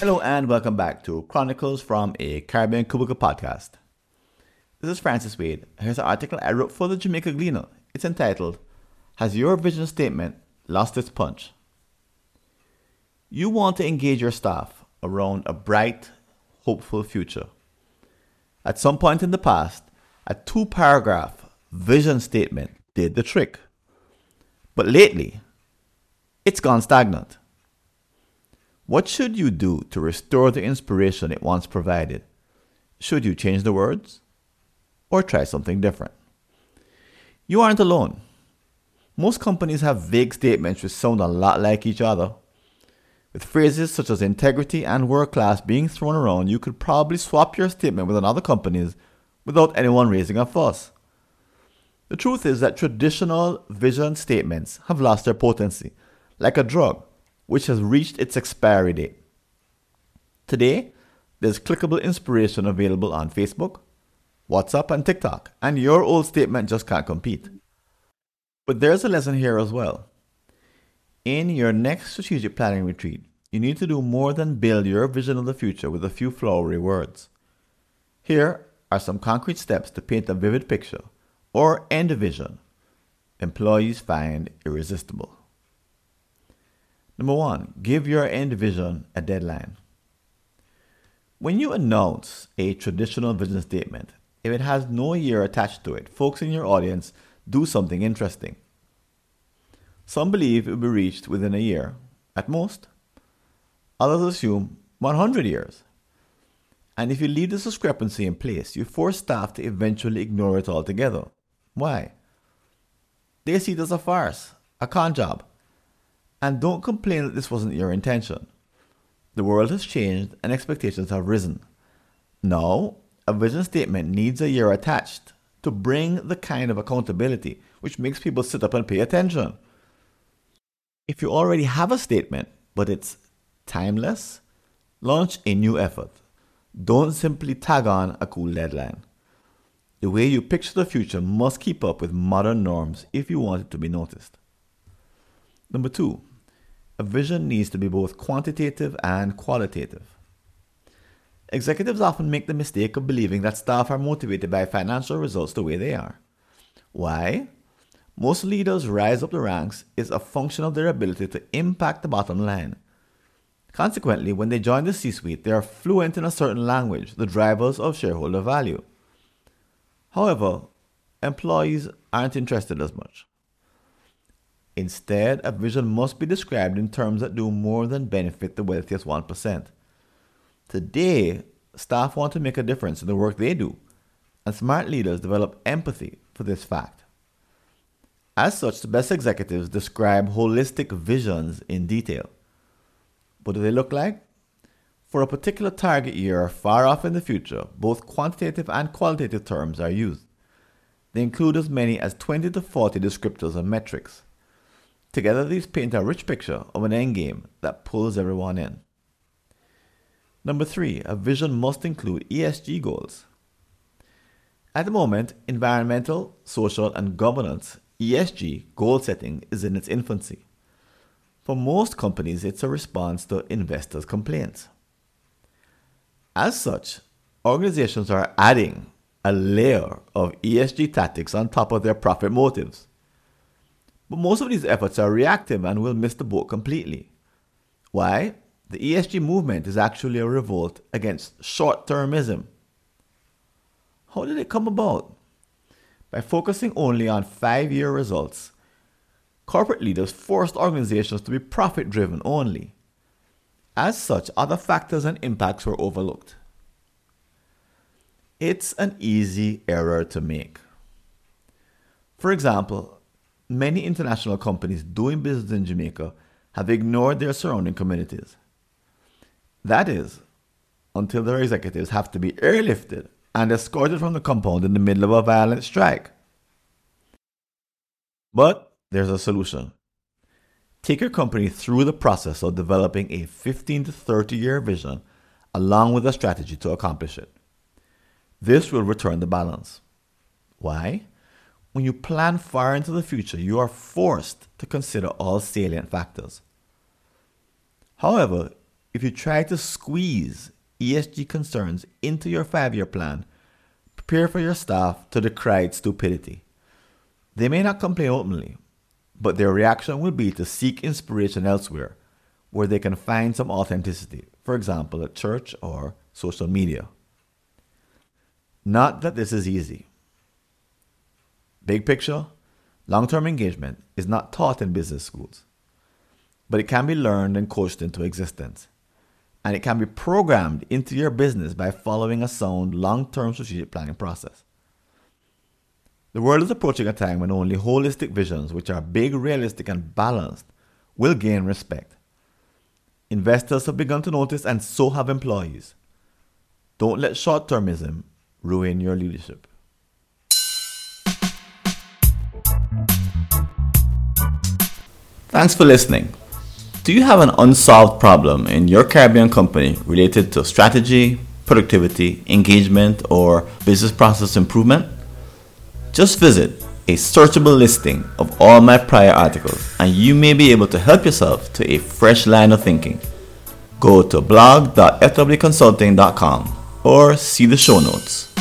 Hello and welcome back to Chronicles from a Caribbean Cubicle podcast. This is Francis Wade. Here's an article I wrote for the Jamaica Gleaner. It's entitled, Has Your Vision Statement Lost Its Punch? You want to engage your staff around a bright, hopeful future. At some point in the past, a two paragraph vision statement did the trick. But lately, it's gone stagnant. What should you do to restore the inspiration it once provided? Should you change the words? Or try something different? You aren't alone. Most companies have vague statements which sound a lot like each other. With phrases such as integrity and world class being thrown around, you could probably swap your statement with another company's without anyone raising a fuss. The truth is that traditional vision statements have lost their potency, like a drug which has reached its expiry date. Today, there's clickable inspiration available on Facebook, WhatsApp, and TikTok, and your old statement just can't compete. But there's a lesson here as well. In your next strategic planning retreat, you need to do more than build your vision of the future with a few flowery words. Here are some concrete steps to paint a vivid picture or end a vision employees find irresistible. Number one, give your end vision a deadline. When you announce a traditional vision statement, if it has no year attached to it, folks in your audience do something interesting. Some believe it will be reached within a year, at most. Others assume 100 years. And if you leave this discrepancy in place, you force staff to eventually ignore it altogether. Why? They see it as a farce, a con job, and don't complain that this wasn't your intention. The world has changed and expectations have risen. Now, a vision statement needs a year attached to bring the kind of accountability which makes people sit up and pay attention. If you already have a statement, but it's timeless, launch a new effort. Don't simply tag on a cool deadline. The way you picture the future must keep up with modern norms if you want it to be noticed. Number two, a vision needs to be both quantitative and qualitative. Executives often make the mistake of believing that staff are motivated by financial results the way they are. Why? Most leaders' rise up the ranks is a function of their ability to impact the bottom line. Consequently, when they join the C suite, they are fluent in a certain language, the drivers of shareholder value. However, employees aren't interested as much. Instead, a vision must be described in terms that do more than benefit the wealthiest 1%. Today, staff want to make a difference in the work they do, and smart leaders develop empathy for this fact. As such, the best executives describe holistic visions in detail. What do they look like? For a particular target year far off in the future, both quantitative and qualitative terms are used. They include as many as 20 to 40 descriptors and metrics. Together, these paint a rich picture of an endgame that pulls everyone in. Number three, a vision must include ESG goals. At the moment, environmental, social, and governance ESG goal setting is in its infancy. For most companies, it's a response to investors' complaints. As such, organizations are adding a layer of ESG tactics on top of their profit motives. But most of these efforts are reactive and will miss the boat completely. Why? The ESG movement is actually a revolt against short termism. How did it come about? By focusing only on five year results, corporate leaders forced organizations to be profit driven only. As such, other factors and impacts were overlooked. It's an easy error to make. For example, many international companies doing business in Jamaica have ignored their surrounding communities. That is, until their executives have to be airlifted and escorted from the compound in the middle of a violent strike. But there's a solution. Take your company through the process of developing a 15 to 30 year vision along with a strategy to accomplish it. This will return the balance. Why? When you plan far into the future, you are forced to consider all salient factors. However, if you try to squeeze ESG concerns into your five year plan, prepare for your staff to decry its stupidity. They may not complain openly, but their reaction will be to seek inspiration elsewhere where they can find some authenticity, for example, at church or social media. Not that this is easy. Big picture, long term engagement is not taught in business schools, but it can be learned and coached into existence. And it can be programmed into your business by following a sound long term strategic planning process. The world is approaching a time when only holistic visions, which are big, realistic, and balanced, will gain respect. Investors have begun to notice, and so have employees. Don't let short termism ruin your leadership. Thanks for listening. Do you have an unsolved problem in your Caribbean company related to strategy, productivity, engagement, or business process improvement? Just visit a searchable listing of all my prior articles and you may be able to help yourself to a fresh line of thinking. Go to blog.fwconsulting.com or see the show notes.